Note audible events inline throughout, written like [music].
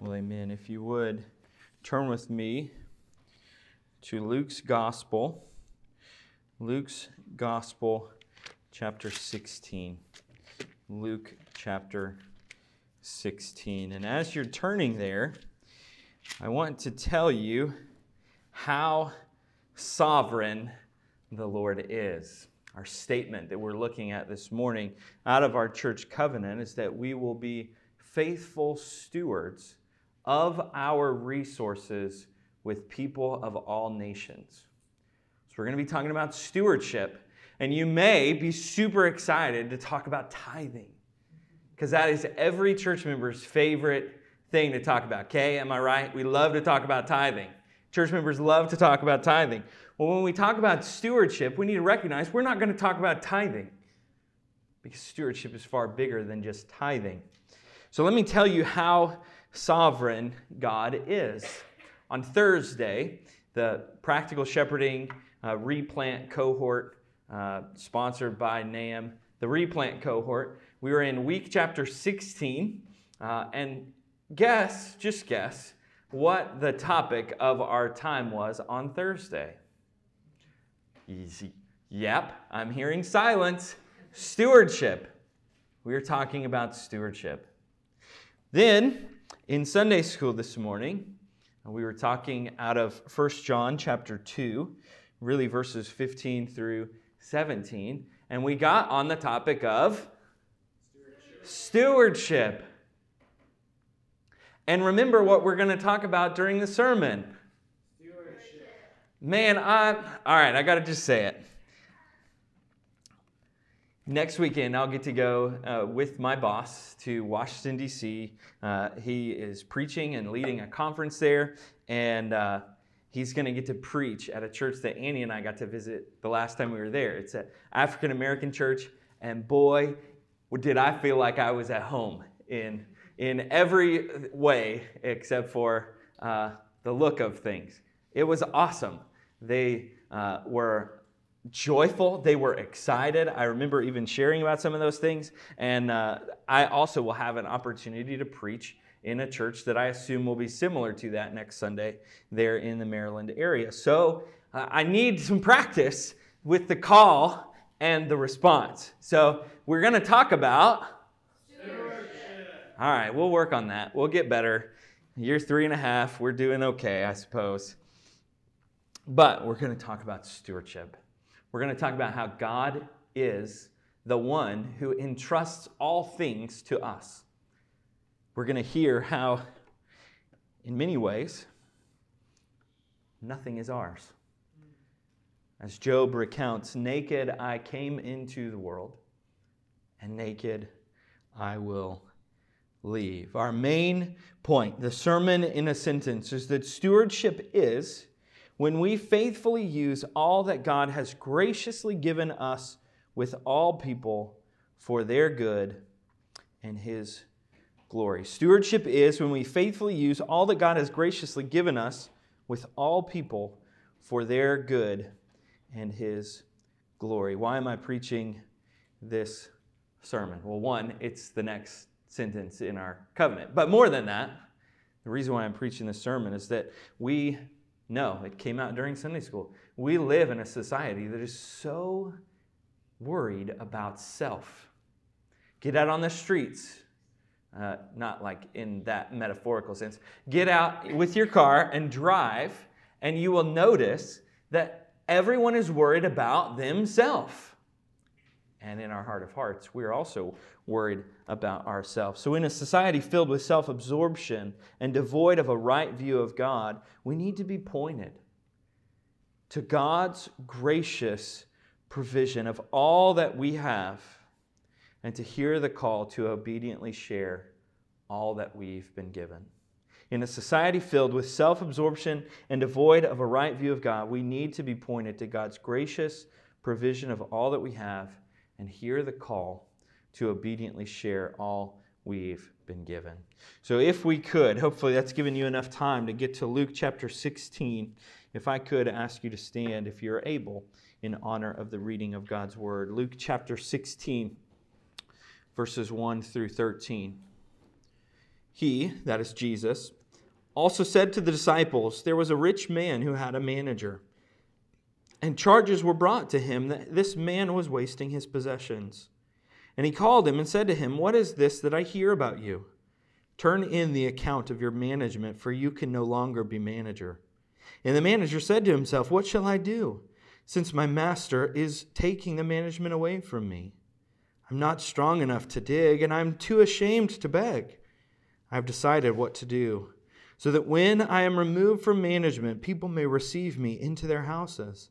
Well, amen. If you would turn with me to Luke's Gospel, Luke's Gospel, chapter 16. Luke chapter 16. And as you're turning there, I want to tell you how sovereign the Lord is. Our statement that we're looking at this morning out of our church covenant is that we will be faithful stewards of our resources with people of all nations. So, we're going to be talking about stewardship, and you may be super excited to talk about tithing because that is every church member's favorite thing to talk about. Okay, am I right? We love to talk about tithing. Church members love to talk about tithing. Well, when we talk about stewardship, we need to recognize we're not going to talk about tithing because stewardship is far bigger than just tithing. So let me tell you how sovereign God is. On Thursday, the Practical Shepherding uh, Replant Cohort, uh, sponsored by NAM, the Replant Cohort, we were in week chapter 16. Uh, and guess, just guess, what the topic of our time was on Thursday. Easy. Yep, I'm hearing silence. Stewardship. We are talking about stewardship. Then in Sunday school this morning, we were talking out of 1 John chapter 2, really verses 15 through 17, and we got on the topic of stewardship. stewardship. And remember what we're going to talk about during the sermon. Stewardship. Man, I all right, I got to just say it. Next weekend, I'll get to go uh, with my boss to Washington, D.C. Uh, he is preaching and leading a conference there, and uh, he's going to get to preach at a church that Annie and I got to visit the last time we were there. It's an African American church, and boy, did I feel like I was at home in, in every way except for uh, the look of things. It was awesome. They uh, were joyful. They were excited. I remember even sharing about some of those things. And uh, I also will have an opportunity to preach in a church that I assume will be similar to that next Sunday there in the Maryland area. So uh, I need some practice with the call and the response. So we're going to talk about. All right, we'll work on that. We'll get better. Year three and a half, we're doing okay, I suppose. But we're going to talk about stewardship. We're going to talk about how God is the one who entrusts all things to us. We're going to hear how, in many ways, nothing is ours. As Job recounts, naked I came into the world, and naked I will leave. Our main point, the sermon in a sentence, is that stewardship is when we faithfully use all that God has graciously given us with all people for their good and His glory. Stewardship is when we faithfully use all that God has graciously given us with all people for their good and His glory. Why am I preaching this sermon? Well, one, it's the next sentence in our covenant. But more than that, the reason why I'm preaching this sermon is that we no, it came out during Sunday school. We live in a society that is so worried about self. Get out on the streets, uh, not like in that metaphorical sense. Get out with your car and drive, and you will notice that everyone is worried about themselves. And in our heart of hearts, we're also worried about ourselves. So, in a society filled with self absorption and devoid of a right view of God, we need to be pointed to God's gracious provision of all that we have and to hear the call to obediently share all that we've been given. In a society filled with self absorption and devoid of a right view of God, we need to be pointed to God's gracious provision of all that we have and hear the call to obediently share all we've been given. So, if we could, hopefully that's given you enough time to get to Luke chapter 16. If I could ask you to stand, if you're able, in honor of the reading of God's word. Luke chapter 16, verses 1 through 13. He, that is Jesus, also said to the disciples, There was a rich man who had a manager, and charges were brought to him that this man was wasting his possessions. And he called him and said to him, What is this that I hear about you? Turn in the account of your management, for you can no longer be manager. And the manager said to himself, What shall I do, since my master is taking the management away from me? I'm not strong enough to dig, and I'm too ashamed to beg. I've decided what to do, so that when I am removed from management, people may receive me into their houses.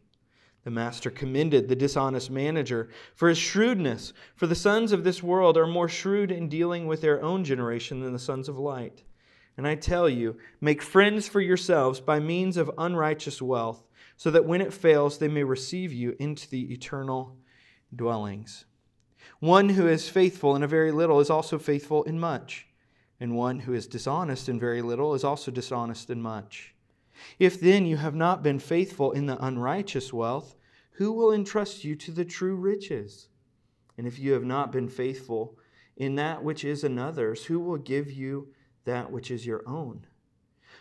The master commended the dishonest manager for his shrewdness, for the sons of this world are more shrewd in dealing with their own generation than the sons of light. And I tell you, make friends for yourselves by means of unrighteous wealth, so that when it fails, they may receive you into the eternal dwellings. One who is faithful in a very little is also faithful in much, and one who is dishonest in very little is also dishonest in much. If then you have not been faithful in the unrighteous wealth, who will entrust you to the true riches? And if you have not been faithful in that which is another's, who will give you that which is your own?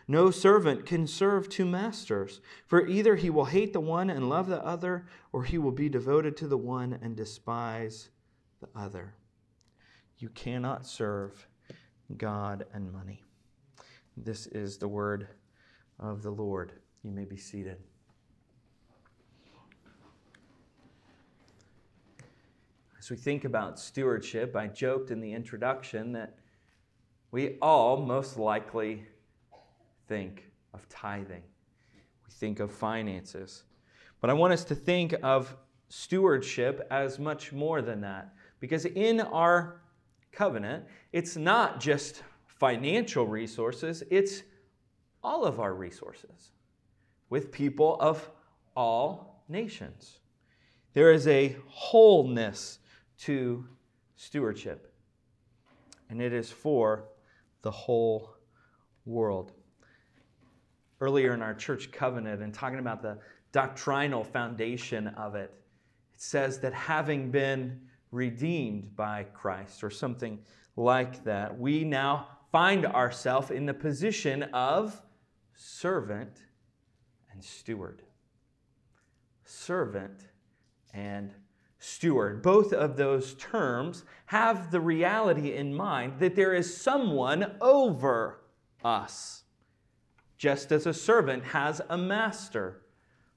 No servant can serve two masters, for either he will hate the one and love the other, or he will be devoted to the one and despise the other. You cannot serve God and money. This is the word of the Lord. You may be seated. As we think about stewardship, I joked in the introduction that we all most likely think of tithing, we think of finances. But I want us to think of stewardship as much more than that. Because in our covenant, it's not just financial resources, it's all of our resources with people of all nations. There is a wholeness to stewardship, and it is for the whole world. Earlier in our church covenant, and talking about the doctrinal foundation of it, it says that having been redeemed by Christ, or something like that, we now find ourselves in the position of servant and steward. Servant and steward. Both of those terms have the reality in mind that there is someone over us. Just as a servant has a master,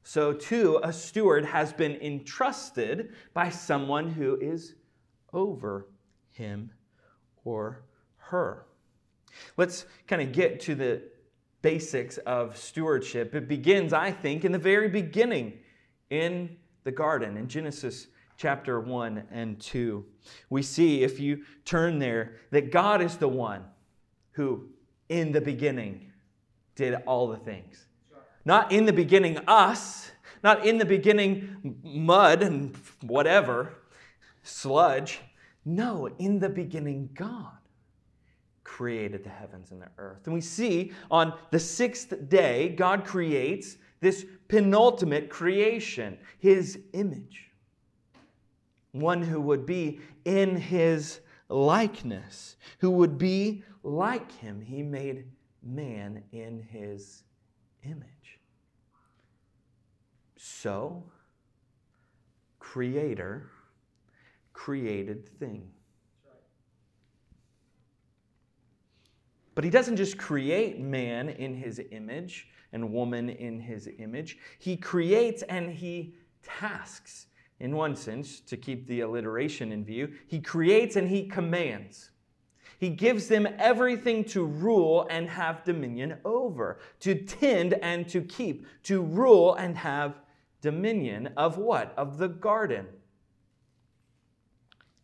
so too a steward has been entrusted by someone who is over him or her. Let's kind of get to the basics of stewardship. It begins, I think, in the very beginning in the garden in Genesis chapter 1 and 2. We see, if you turn there, that God is the one who, in the beginning, did all the things. Not in the beginning, us, not in the beginning, mud and whatever, sludge. No, in the beginning, God created the heavens and the earth. And we see on the sixth day, God creates this penultimate creation, his image. One who would be in his likeness, who would be like him. He made man in his image. So, creator created thing. But he doesn't just create man in his image and woman in his image. He creates and he tasks. In one sense, to keep the alliteration in view, he creates and he commands. He gives them everything to rule and have dominion over, to tend and to keep, to rule and have dominion of what? Of the garden.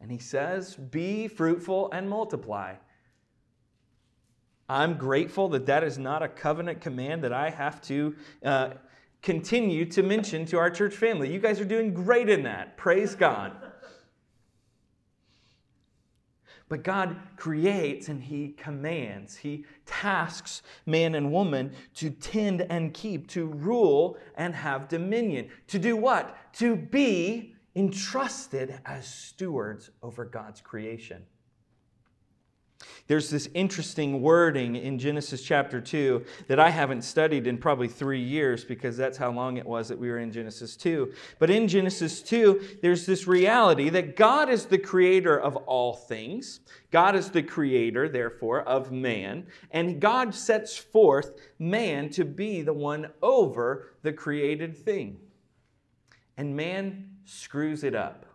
And he says, Be fruitful and multiply. I'm grateful that that is not a covenant command that I have to uh, continue to mention to our church family. You guys are doing great in that. Praise God. But God creates and He commands. He tasks man and woman to tend and keep, to rule and have dominion. To do what? To be entrusted as stewards over God's creation. There's this interesting wording in Genesis chapter 2 that I haven't studied in probably three years because that's how long it was that we were in Genesis 2. But in Genesis 2, there's this reality that God is the creator of all things. God is the creator, therefore, of man. And God sets forth man to be the one over the created thing. And man screws it up,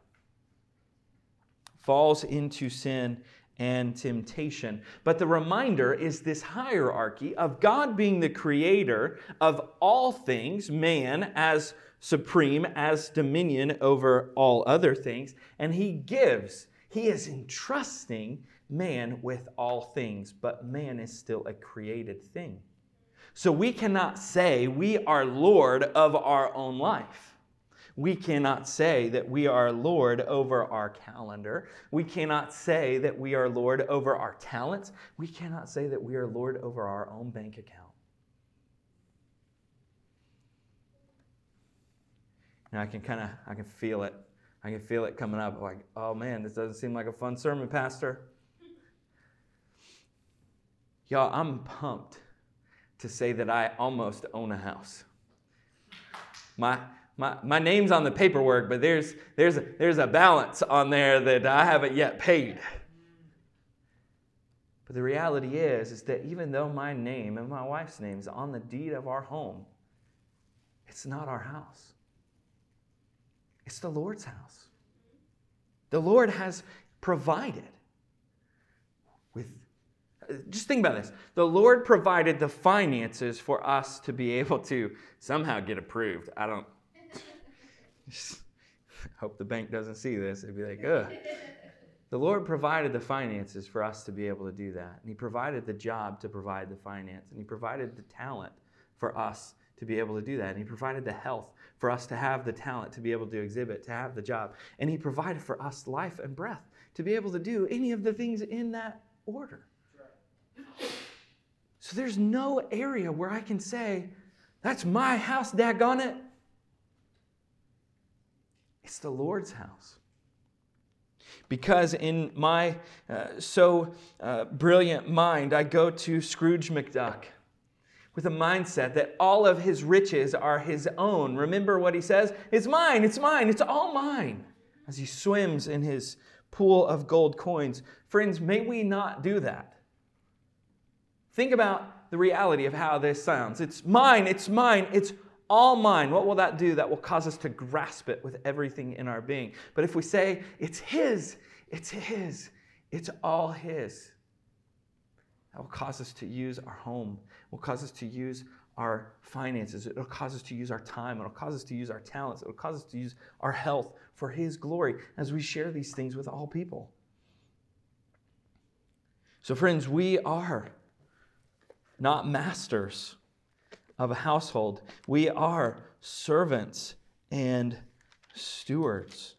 falls into sin and temptation. But the reminder is this hierarchy of God being the creator of all things, man as supreme, as dominion over all other things, and he gives, he is entrusting man with all things, but man is still a created thing. So we cannot say we are Lord of our own life. We cannot say that we are Lord over our calendar. We cannot say that we are Lord over our talents. We cannot say that we are Lord over our own bank account. And I can kind of, I can feel it. I can feel it coming up like, oh man, this doesn't seem like a fun sermon, Pastor. Y'all, I'm pumped to say that I almost own a house. My, my, my name's on the paperwork, but there's, there's, there's a balance on there that I haven't yet paid. But the reality is, is that even though my name and my wife's name is on the deed of our home, it's not our house. It's the Lord's house. The Lord has provided with just think about this. The Lord provided the finances for us to be able to somehow get approved. I don't [laughs] hope the bank doesn't see this. It'd be like, ugh. The Lord provided the finances for us to be able to do that. And He provided the job to provide the finance. And He provided the talent for us to be able to do that. And He provided the health for us to have the talent to be able to exhibit, to have the job. And He provided for us life and breath to be able to do any of the things in that order. So there's no area where I can say, that's my house, daggone it. It's the Lord's house. Because in my uh, so uh, brilliant mind, I go to Scrooge McDuck with a mindset that all of his riches are his own. Remember what he says? It's mine, it's mine, it's all mine. As he swims in his pool of gold coins. Friends, may we not do that. Think about the reality of how this sounds. It's mine, it's mine, it's all mine, what will that do? That will cause us to grasp it with everything in our being. But if we say, it's His, it's His, it's all His, that will cause us to use our home, will cause us to use our finances, it'll cause us to use our time, it'll cause us to use our talents, it'll cause us to use our health for His glory as we share these things with all people. So, friends, we are not masters of a household. We are servants and stewards.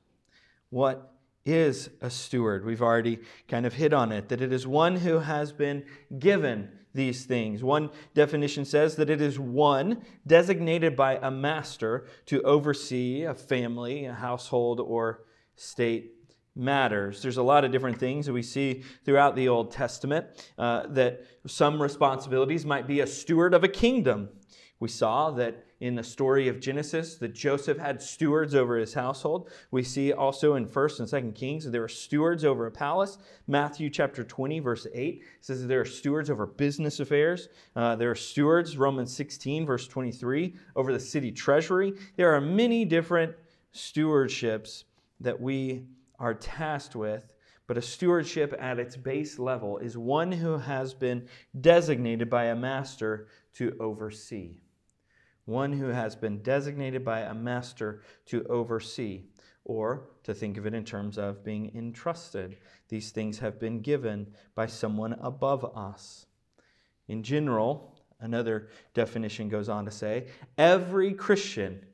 What is a steward? We've already kind of hit on it that it is one who has been given these things. One definition says that it is one designated by a master to oversee a family, a household, or state matters. There's a lot of different things that we see throughout the Old Testament uh, that some responsibilities might be a steward of a kingdom. We saw that in the story of Genesis that Joseph had stewards over his household. We see also in 1st and 2nd Kings that there were stewards over a palace. Matthew chapter 20 verse 8 says that there are stewards over business affairs. Uh, there are stewards, Romans 16 verse 23, over the city treasury. There are many different stewardships that we are tasked with but a stewardship at its base level is one who has been designated by a master to oversee one who has been designated by a master to oversee, or to think of it in terms of being entrusted. These things have been given by someone above us. In general, Another definition goes on to say every Christian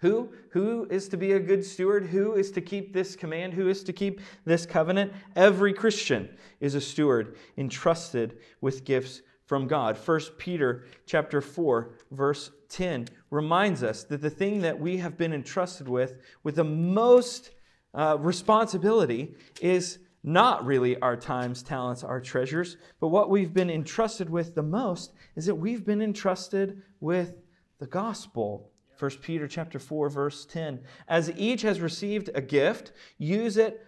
who? Who is to be a good steward? Who is to keep this command? Who is to keep this covenant? Every Christian is a steward entrusted with gifts from God. 1 Peter chapter 4 verse 10 reminds us that the thing that we have been entrusted with with the most uh, responsibility is not really our times, talents, our treasures, but what we've been entrusted with the most is that we've been entrusted with the gospel. 1 Peter chapter 4 verse 10. As each has received a gift, use it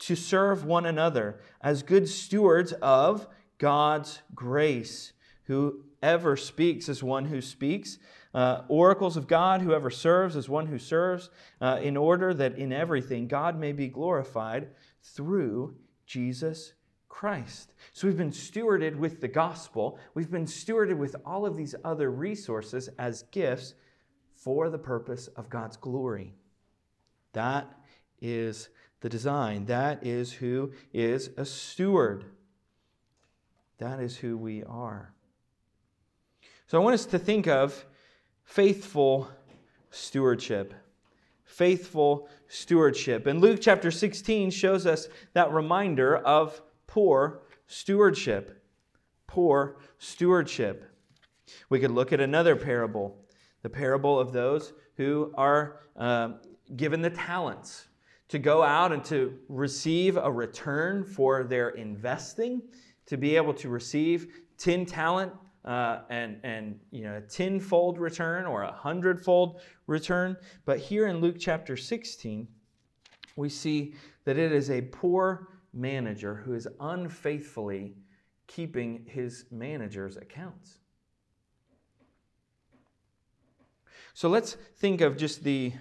to serve one another as good stewards of God's grace. Whoever speaks is one who speaks. Uh, oracles of God, whoever serves is one who serves, uh, in order that in everything God may be glorified through Jesus Christ. So we've been stewarded with the gospel. We've been stewarded with all of these other resources as gifts for the purpose of God's glory. That is the design. That is who is a steward. That is who we are. So I want us to think of faithful stewardship. Faithful stewardship. And Luke chapter 16 shows us that reminder of poor stewardship. Poor stewardship. We could look at another parable the parable of those who are uh, given the talents to go out and to receive a return for their investing, to be able to receive 10 talent uh, and, and you know, a tenfold return or a hundredfold return. But here in Luke chapter 16, we see that it is a poor manager who is unfaithfully keeping his manager's accounts. So let's think of just the,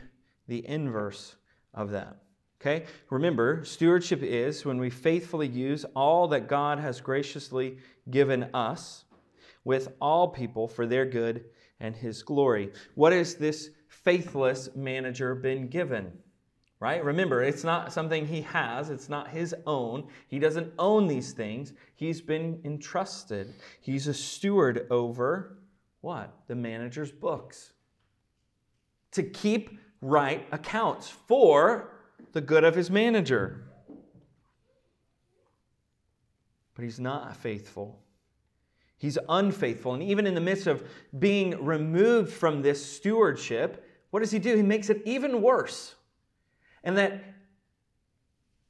the inverse of that. Okay? Remember, stewardship is when we faithfully use all that God has graciously given us with all people for their good and his glory. What has this faithless manager been given? Right? Remember, it's not something he has, it's not his own. He doesn't own these things. He's been entrusted. He's a steward over what? The manager's books to keep right accounts for the good of his manager. But he's not faithful. He's unfaithful. And even in the midst of being removed from this stewardship, what does he do? He makes it even worse. And that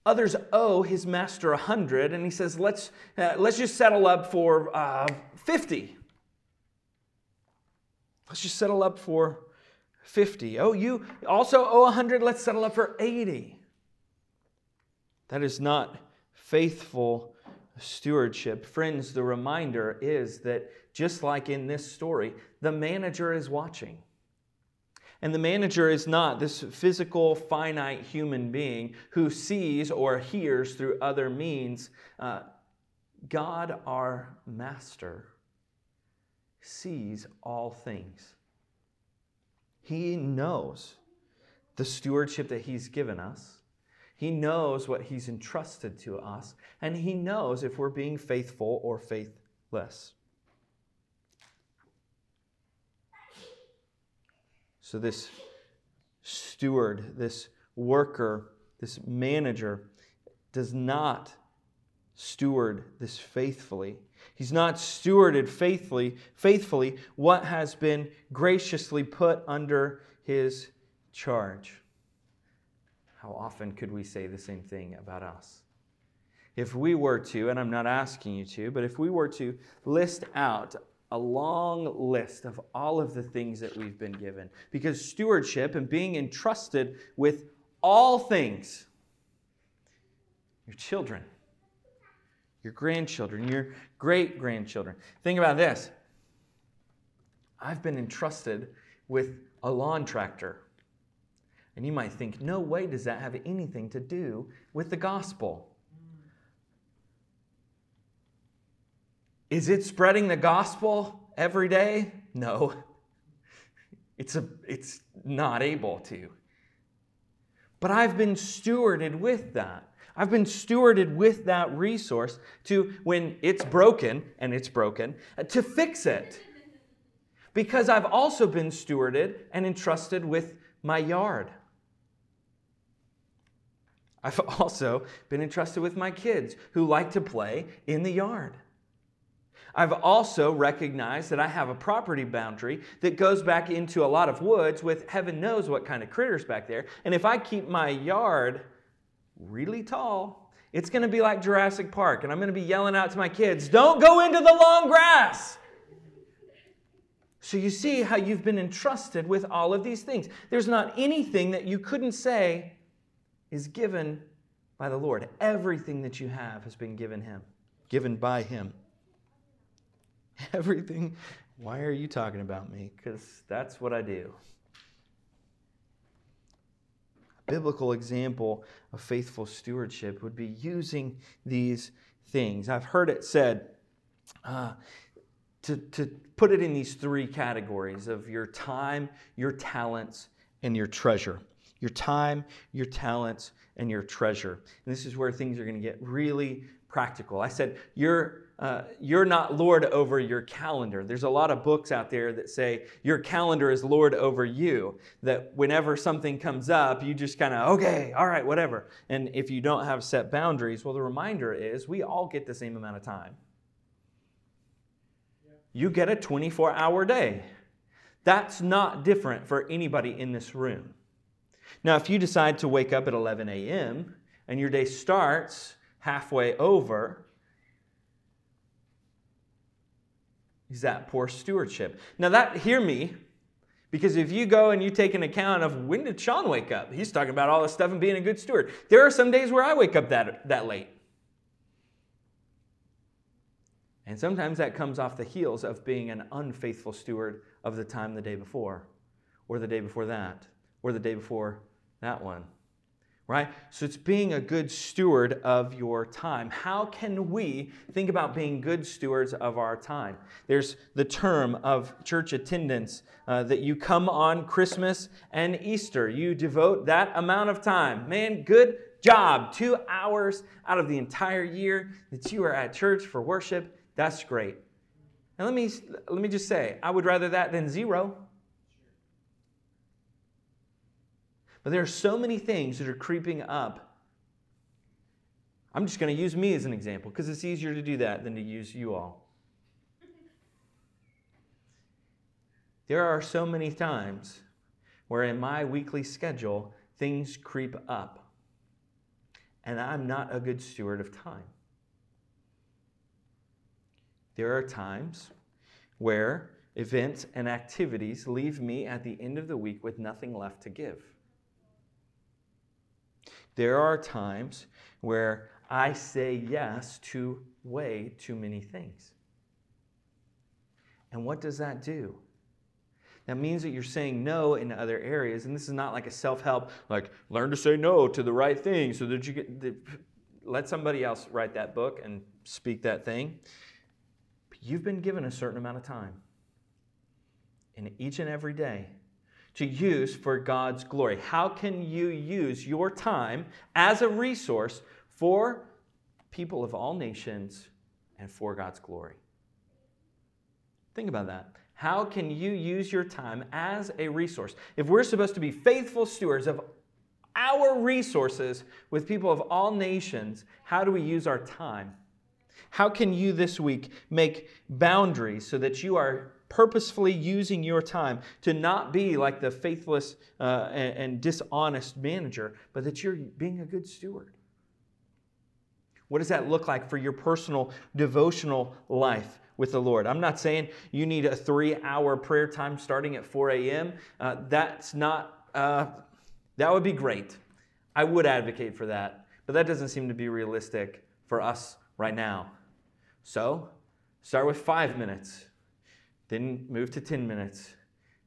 others owe his master a hundred, and he says, let's, uh, let's just settle up for uh, 50. Let's just settle up for 50. Oh, you also owe 100. Let's settle up for 80. That is not faithful stewardship. Friends, the reminder is that just like in this story, the manager is watching. And the manager is not this physical, finite human being who sees or hears through other means. Uh, God, our master, sees all things. He knows the stewardship that He's given us. He knows what He's entrusted to us, and He knows if we're being faithful or faithless. So, this steward, this worker, this manager does not steward this faithfully. He's not stewarded faithfully, faithfully what has been graciously put under his charge. How often could we say the same thing about us? If we were to, and I'm not asking you to, but if we were to list out a long list of all of the things that we've been given, because stewardship and being entrusted with all things, your children, your grandchildren, your great grandchildren. Think about this I've been entrusted with a lawn tractor. And you might think, no way does that have anything to do with the gospel. Is it spreading the gospel every day? No. [laughs] It's, a, it's not able to. But I've been stewarded with that. I've been stewarded with that resource to, when it's broken, and it's broken, uh, to fix it. Because I've also been stewarded and entrusted with my yard. I've [laughs] also been entrusted with my kids who like to play in the yard. I've also recognized that I have a property boundary that goes back into a lot of woods with heaven knows what kind of critters back there. And if I keep my yard really tall, it's going to be like Jurassic Park. And I'm going to be yelling out to my kids, don't go into the long grass. So you see how you've been entrusted with all of these things. There's not anything that you couldn't say is given by the Lord. Everything that you have has been given him, given by him. [laughs] Everything. Why are you talking about me? Because that's what I do. Biblical example of faithful stewardship would be using these things. I've heard it said uh, to, to put it in these three categories of your time, your talents, and your treasure. Your time, your talents, and your treasure. And this is where things are going to get really practical. I said, You're uh, you're not Lord over your calendar. There's a lot of books out there that say your calendar is Lord over you. That whenever something comes up, you just kind of, okay, all right, whatever. And if you don't have set boundaries, well, the reminder is we all get the same amount of time. You get a 24 hour day. That's not different for anybody in this room. Now, if you decide to wake up at 11 a.m. and your day starts halfway over, is that poor stewardship. Now, that, hear me, because if you go and you take an account of when did Sean wake up, he's talking about all this stuff and being a good steward. There are some days where I wake up that, that late. And sometimes that comes off the heels of being an unfaithful steward of the time the day before, or the day before that, or the day before that one right? So it's being a good steward of your time. How can we think about being good stewards of our time? There's the term of church attendance uh, that you come on Christmas and Easter. You devote that amount of time. Man, good job. Two hours out of the entire year that you are at church for worship. That's great. And let me, let me just say, I would rather that than zero. But there are so many things that are creeping up. I'm just going to use me as an example because it's easier to do that than to use you all. There are so many times where in my weekly schedule, things creep up. And I'm not a good steward of time. There are times where events and activities leave me at the end of the week with nothing left to give. There are times where I say yes to way too many things. And what does that do? That means that you're saying no in other areas. And this is not like a self help, like learn to say no to the right thing so that you get, the, let somebody else write that book and speak that thing. But you've been given a certain amount of time. And each and every day, to use for God's glory? How can you use your time as a resource for people of all nations and for God's glory? Think about that. How can you use your time as a resource? If we're supposed to be faithful stewards of our resources with people of all nations, how do we use our time? How can you this week make boundaries so that you are purposefully using your time to not be like the faithless uh, and, and dishonest manager, but that you're being a good steward. What does that look like for your personal devotional life? with the Lord. I'm not saying you need a three hour prayer time starting at 4 a.m. Uh, that's not, uh, that would be great. I would advocate for that, but that doesn't seem to be realistic for us right now. So start with five minutes, then move to 10 minutes,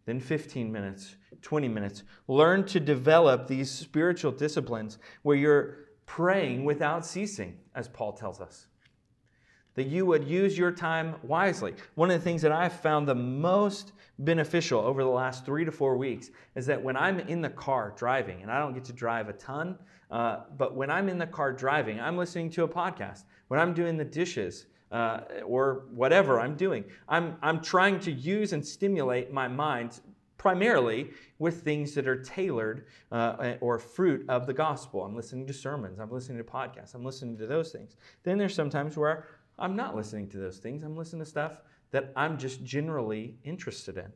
then 15 minutes, 20 minutes. Learn to develop these spiritual disciplines where you're praying without ceasing, as Paul tells us. that you would use your time wisely. One of the things that I've found the most beneficial over the last three to four weeks is that when I'm in the car driving, and I don't get to drive a ton, uh, but when I'm in the car driving, I'm listening to a podcast. When I'm doing the dishes, uh, or whatever I'm doing. I'm, I'm trying to use and stimulate my mind primarily with things that are tailored uh, or fruit of the gospel. I'm listening to sermons, I'm listening to podcasts, I'm listening to those things. Then there's sometimes where I'm not listening to those things, I'm listening to stuff that I'm just generally interested in.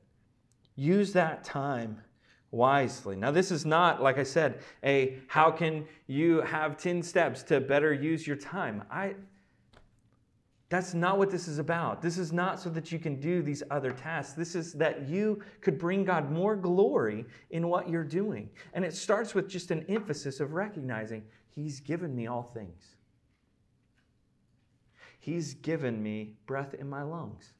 Use that time wisely. Now, this is not, like I said, a how can you have 10 steps to better use your time. I, that's not what this is about. This is not so that you can do these other tasks. This is that you could bring God more glory in what you're doing. And it starts with just an emphasis of recognizing He's given me all things. He's given me breath in my lungs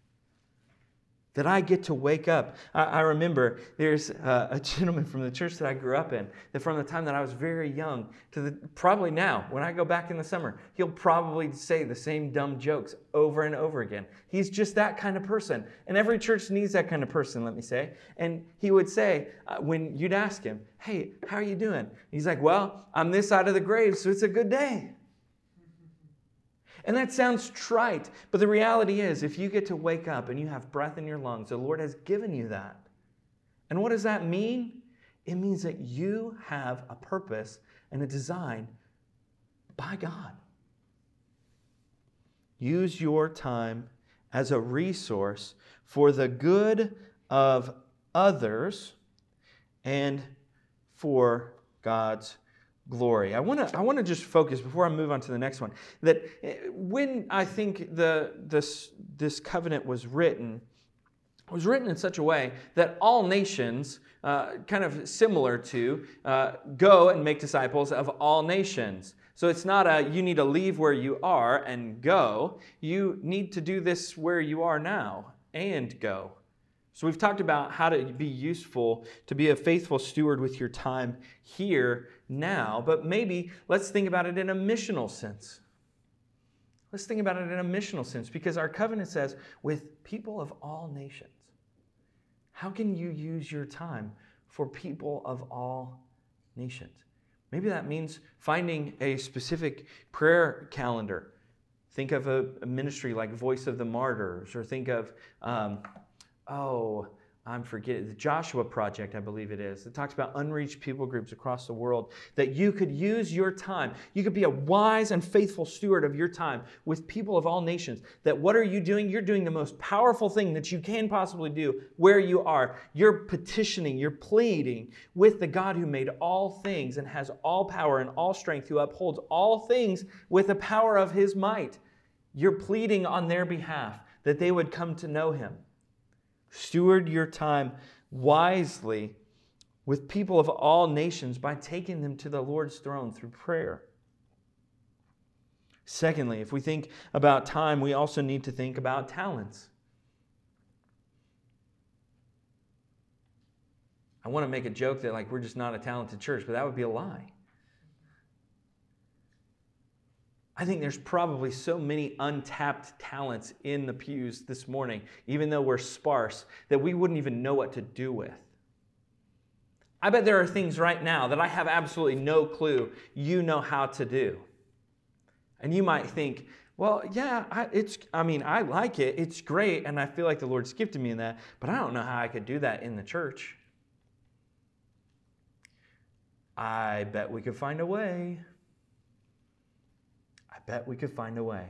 that I get to wake up. I, I remember there's a, a, gentleman from the church that I grew up in that from the time that I was very young to the, probably now, when I go back in the summer, he'll probably say the same dumb jokes over and over again. He's just that kind of person. And every church needs that kind of person, let me say. And he would say, uh, when you'd ask him, Hey, how are you doing? He's like, Well, I'm this side of the grave, so it's a good day. And that sounds trite, but the reality is, if you get to wake up and you have breath in your lungs, the Lord has given you that. And what does that mean? It means that you have a purpose and a design by God. Use your time as a resource for the good of others and for God's glory. I want to I want to just focus before I move on to the next one that eh, when I think the this this covenant was written it was written in such a way that all nations, uh, kind of similar to, uh, go and make disciples of all nations. So it's not a you need to leave where you are and go. You need to do this where you are now and go. So we've talked about how to be useful, to be a faithful steward with your time here now, but maybe let's think about it in a missional sense. Let's think about it in a missional sense because our covenant says with people of all nations. How can you use your time for people of all nations? Maybe that means finding a specific prayer calendar. Think of a, a ministry like Voice of the Martyrs, or think of um, oh, Um, I'm forgetting, the Joshua Project, I believe it is. It talks about unreached people groups across the world. That you could use your time. You could be a wise and faithful steward of your time with people of all nations. That what are you doing? You're doing the most powerful thing that you can possibly do where you are. You're petitioning, you're pleading with the God who made all things and has all power and all strength, who upholds all things with the power of his might. You're pleading on their behalf that they would come to know him. Steward your time wisely with people of all nations by taking them to the Lord's throne through prayer. Secondly, if we think about time, we also need to think about talents. I want to make a joke that like we're just not a talented church, but that would be a lie. I think there's probably so many untapped talents in the pews this morning, even though we're sparse, that we wouldn't even know what to do with. I bet there are things right now that I have absolutely no clue you know how to do. And you might think, well, yeah, I, it's, I mean, I like it. It's great. And I feel like the Lord's gifted me in that, but I don't know how I could do that in the church. I bet we could find a way bet we could find a way.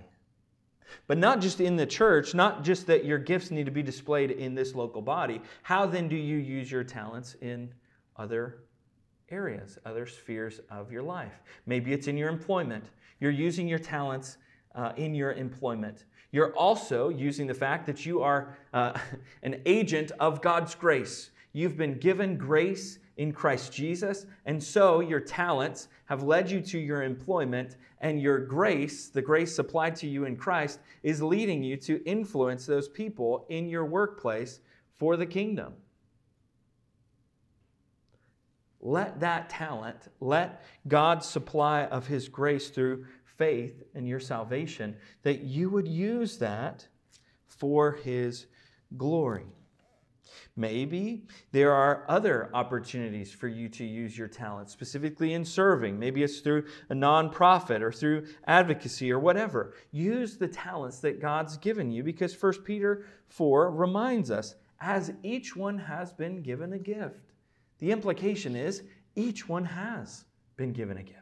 But not just in the church, not just that your gifts need to be displayed in this local body. How then do you use your talents in other areas, other spheres of your life? Maybe it's in your employment. You're using your talents uh, in your employment. You're also using the fact that you are uh, [laughs] an agent of God's grace. You've been given grace in Christ Jesus, and so your talents have led you to your employment, and your grace, the grace supplied to you in Christ, is leading you to influence those people in your workplace for the kingdom. Let that talent, let God's supply of His grace through faith and your salvation, that you would use that for His glory. Maybe there are other opportunities for you to use your talent, specifically in serving. Maybe it's through a nonprofit or through advocacy or whatever. Use the talents that God's given you because 1 Peter 4 reminds us as each one has been given a gift. The implication is each one has been given a gift.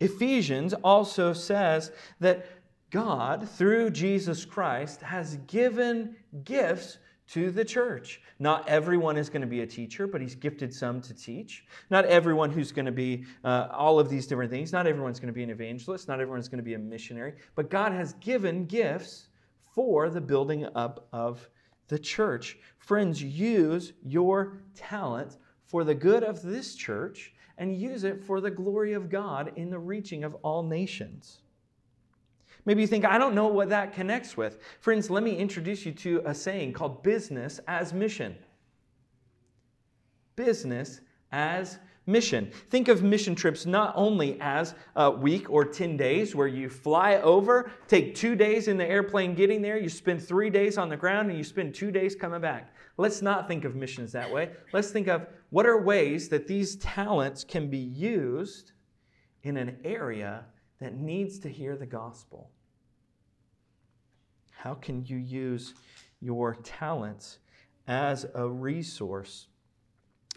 Ephesians also says that God, through Jesus Christ, has given gifts to the church. Not everyone is going to be a teacher, but he's gifted some to teach. Not everyone who's going to be uh, all of these different things. Not everyone's going to be an evangelist. Not everyone's going to be a missionary. But God has given gifts for the building up of the church. Friends, use your talent for the good of this church and use it for the glory of God in the reaching of all nations. Maybe you think, I don't know what that connects with. Friends, let me introduce you to a saying called business as mission. Business as mission. Think of mission trips not only as a week or 10 days where you fly over, take two days in the airplane getting there, you spend three days on the ground, and you spend two days coming back. Let's not think of missions that way. Let's think of what are ways that these talents can be used in an area that needs to hear the gospel. How can you use your talents as a resource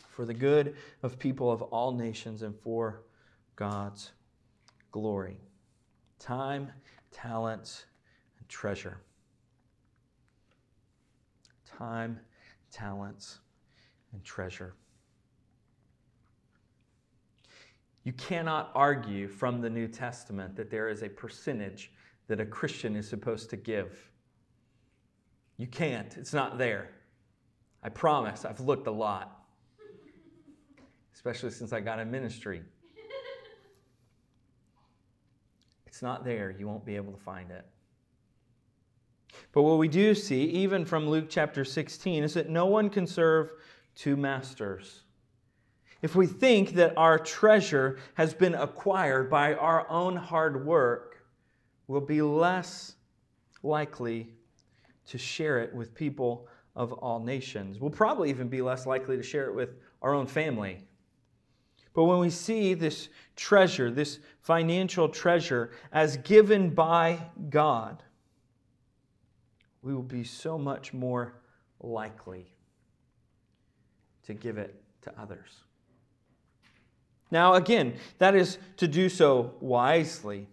for the good of people of all nations and for God's glory? Time, talents, and treasure. Time, talents, and treasure. You cannot argue from the New Testament that there is a percentage that a Christian is supposed to give. You can't, it's not there. I promise, I've looked a lot, especially since I got in ministry. It's not there, you won't be able to find it. But what we do see, even from Luke chapter 16, is that no one can serve two masters. If we think that our treasure has been acquired by our own hard work, we'll be less likely to share it with people of all nations. We'll probably even be less likely to share it with our own family. But when we see this treasure, this financial treasure, as given by God, we will be so much more likely to give it to others. Now, again, that is to do so wisely.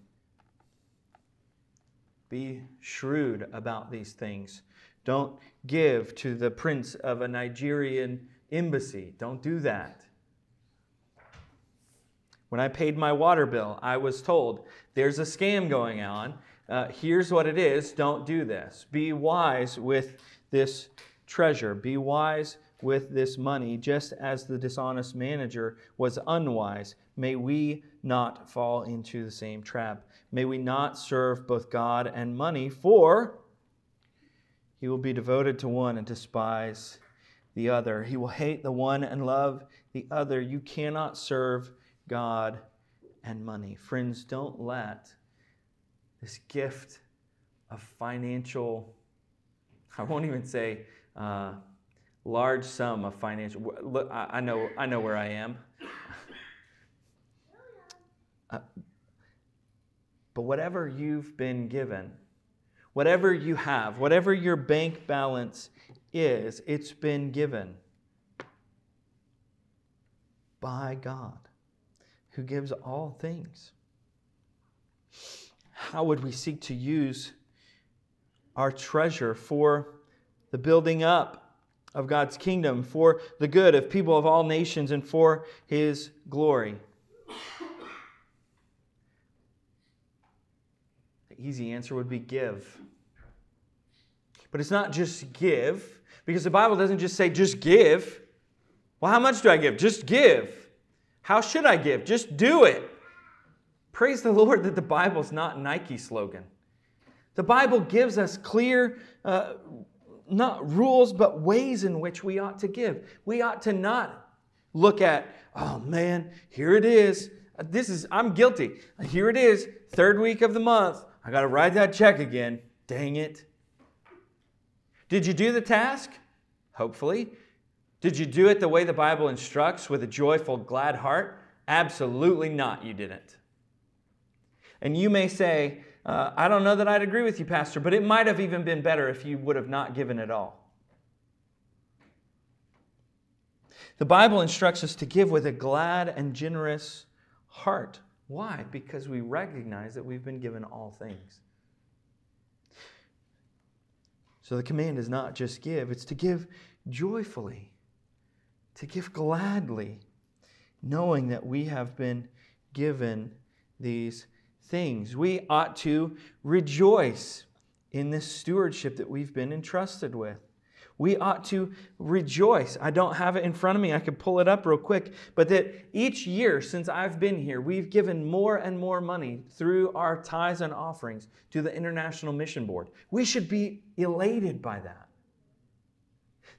Be shrewd about these things. Don't give to the prince of a Nigerian embassy. Don't do that. When I paid my water bill, I was told there's a scam going on. Uh, here's what it is. Don't do this. Be wise with this treasure. Be wise with this money, just as the dishonest manager was unwise. May we not fall into the same trap. May we not serve both God and money, for he will be devoted to one and despise the other. He will hate the one and love the other. You cannot serve God and money. Friends, don't let this gift of financial, I won't even say, uh, large sum of financial. Look, I know, I know where I am. But whatever you've been given, whatever you have, whatever your bank balance is, it's been given by God who gives all things. How would we seek to use our treasure for the building up of God's kingdom, for the good of people of all nations, and for his glory. The easy answer would be give. But it's not just give, because the Bible doesn't just say just give. Well, how much do I give? Just give. How should I give? Just do it. Praise the Lord that the Bible's not Nike slogan. The Bible gives us clear uh, not rules, but ways in which we ought to give. We ought to not look at, oh man, here it is. This is, I'm guilty. Here it is, third week of the month. I got to write that check again. Dang it. Did you do the task? Hopefully. Did you do it the way the Bible instructs with a joyful, glad heart? Absolutely not, you didn't. And you may say, uh, I don't know that I'd agree with you, Pastor, but it might have even been better if you would have not given at all. The Bible instructs us to give with a glad and generous heart. Why? Because we recognize that we've been given all things. So the command is not just give, it's to give joyfully, to give gladly, knowing that we have been given these things. We ought to rejoice in this stewardship that we've been entrusted with. We ought to rejoice. I don't have it in front of me. I could pull it up real quick. But that each year since I've been here, we've given more and more money through our tithes and offerings to the International Mission Board. We should be elated by that.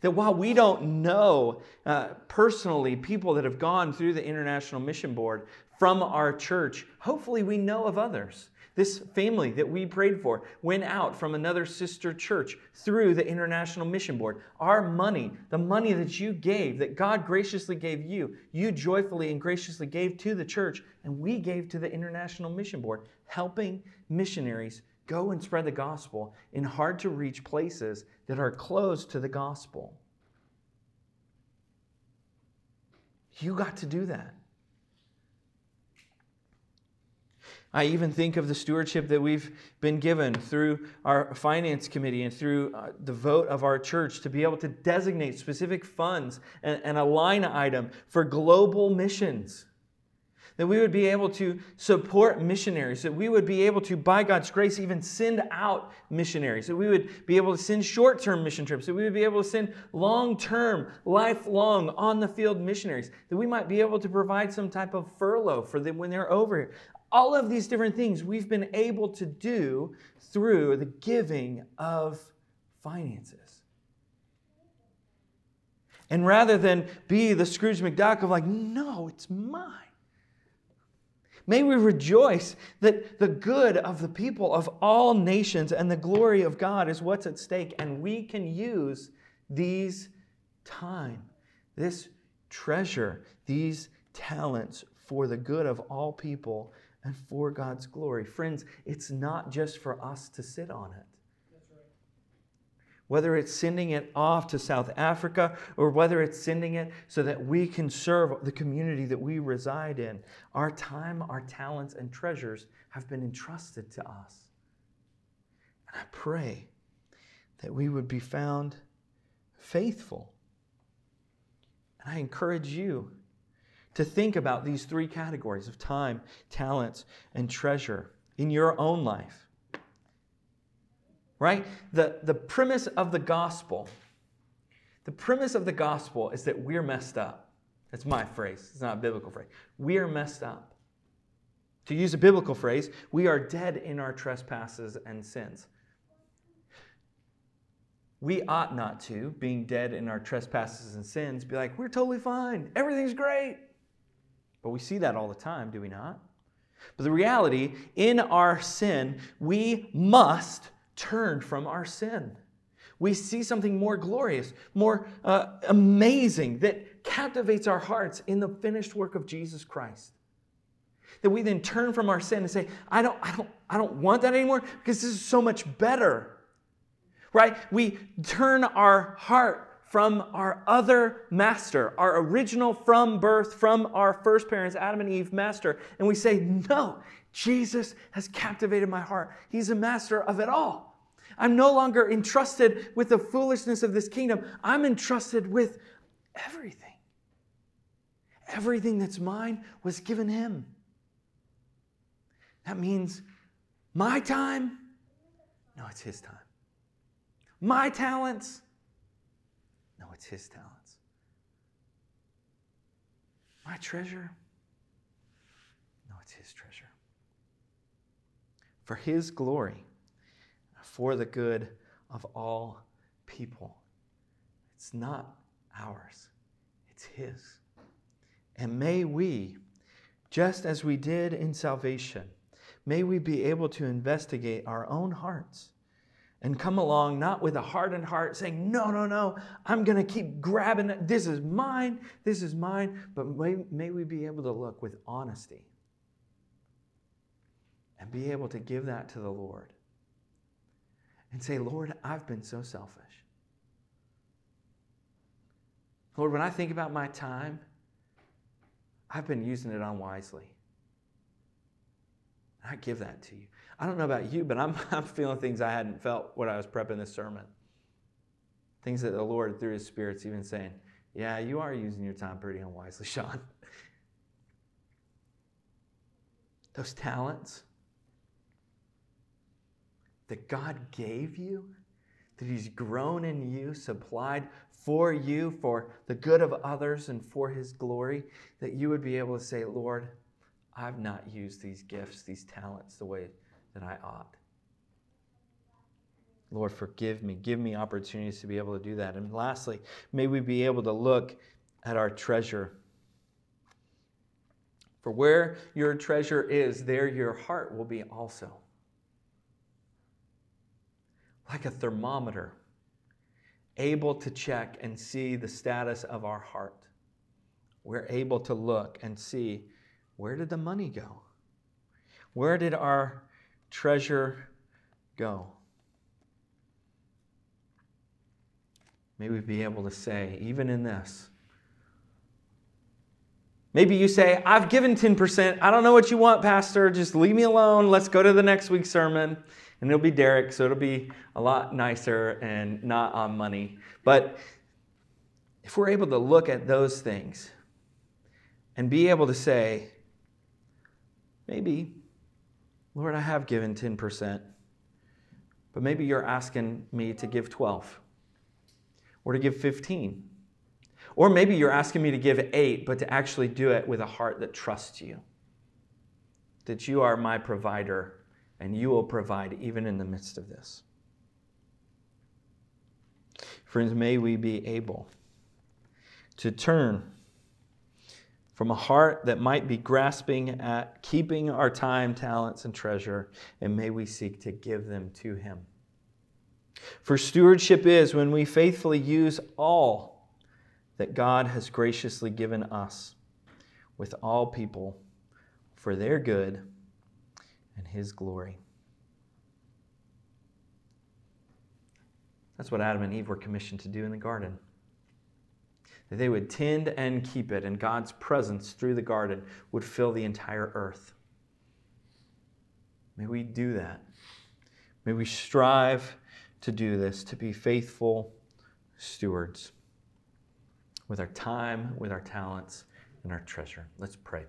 That while we don't know uh, personally people that have gone through the International Mission Board from our church, hopefully we know of others this family that we prayed for went out from another sister church through the International Mission Board. Our money, the money that you gave, that God graciously gave you, you joyfully and graciously gave to the church, and we gave to the International Mission Board, helping missionaries go and spread the gospel in hard to reach places that are closed to the gospel. You got to do that. I even think of the stewardship that we've been given through our finance committee and through uh, the vote of our church to be able to designate specific funds and, and a line item for global missions. That we would be able to support missionaries, that we would be able to, by God's grace, even send out missionaries, that we would be able to send short term mission trips, that we would be able to send long term, lifelong, on the field missionaries, that we might be able to provide some type of furlough for them when they're over here. All of these different things we've been able to do through the giving of finances. And rather than be the Scrooge McDuck of like, no, it's mine. May we rejoice that the good of the people of all nations and the glory of God is what's at stake, and we can use these time, this treasure, these talents for the good of all people and for God's glory. Friends, it's not just for us to sit on it. Whether it's sending it off to South Africa or whether it's sending it so that we can serve the community that we reside in, our time, our talents, and treasures have been entrusted to us. And I pray that we would be found faithful. And I encourage you to think about these three categories of time, talents, and treasure in your own life. Right? The, the premise of the gospel, the premise of the gospel is that we're messed up. That's my phrase, it's not a biblical phrase. We are messed up. To use a biblical phrase, we are dead in our trespasses and sins. We ought not to, being dead in our trespasses and sins, be like, we're totally fine. Everything's great. But we see that all the time, do we not? But the reality, in our sin, we must turn from our sin. We see something more glorious, more uh, amazing that captivates our hearts in the finished work of Jesus Christ. That we then turn from our sin and say, I don't, I don't, I don't want that anymore because this is so much better. Right? We turn our heart from our other master, our original from birth, from our first parents, Adam and Eve, master. And we say, No, Jesus has captivated my heart. He's a master of it all. I'm no longer entrusted with the foolishness of this kingdom, I'm entrusted with everything. Everything that's mine was given him. That means my time, no, it's his time. My talents, it's His talents. My treasure? No, it's His treasure. For His glory, for the good of all people. It's not ours, it's His. And may we just as we did in salvation, may we be able to investigate our own hearts and come along not with a hardened heart saying, No, no, no, I'm going to keep grabbing it. This is mine, this is mine. But may, may we be able to look with honesty and be able to give that to the Lord and say, Lord, I've been so selfish. Lord, when I think about my time, I've been using it unwisely. I give that to you. I don't know about you, but I'm, [laughs] I'm feeling things I hadn't felt when I was prepping this sermon. Things that the Lord, through His Spirit's even saying, Yeah, you are using your time pretty unwisely, [laughs] Sean. Those talents that God gave you, that He's grown in you, supplied for you, for the good of others, and for His glory, that you would be able to say, Lord, I've not used these gifts, these talents, the way that I ought. Lord, forgive me. Give me opportunities to be able to do that. And lastly, may we be able to look at our treasure. For where your treasure is, there your heart will be also. Like a thermometer, able to check and see the status of our heart. We're able to look and see where did the money go? Where did our treasure go? May we be able to say, even in this, Maybe you say, I've given 10%. I don't know what you want, Pastor. Just leave me alone. Let's go to the next week's sermon. And it'll be Derek, so it'll be a lot nicer and not on money. But if we're able to look at those things and be able to say, maybe, Lord, I have given 10%, but maybe you're asking me to give 12 or to give 15 or maybe you're asking me to give eight, but to actually do it with a heart that trusts you. That you are my provider and you will provide even in the midst of this. Friends, may we be able to turn from a heart that might be grasping at keeping our time, talents, and treasure, and may we seek to give them to Him. For stewardship is when we faithfully use all that God has graciously given us with all people for their good and His glory. That's what Adam and Eve were commissioned to do in the garden. That they would tend and keep it, and God's presence through the garden would fill the entire earth. May we do that. May we strive to do this, to be faithful stewards with our time, with our talents, and our treasure. Let's pray.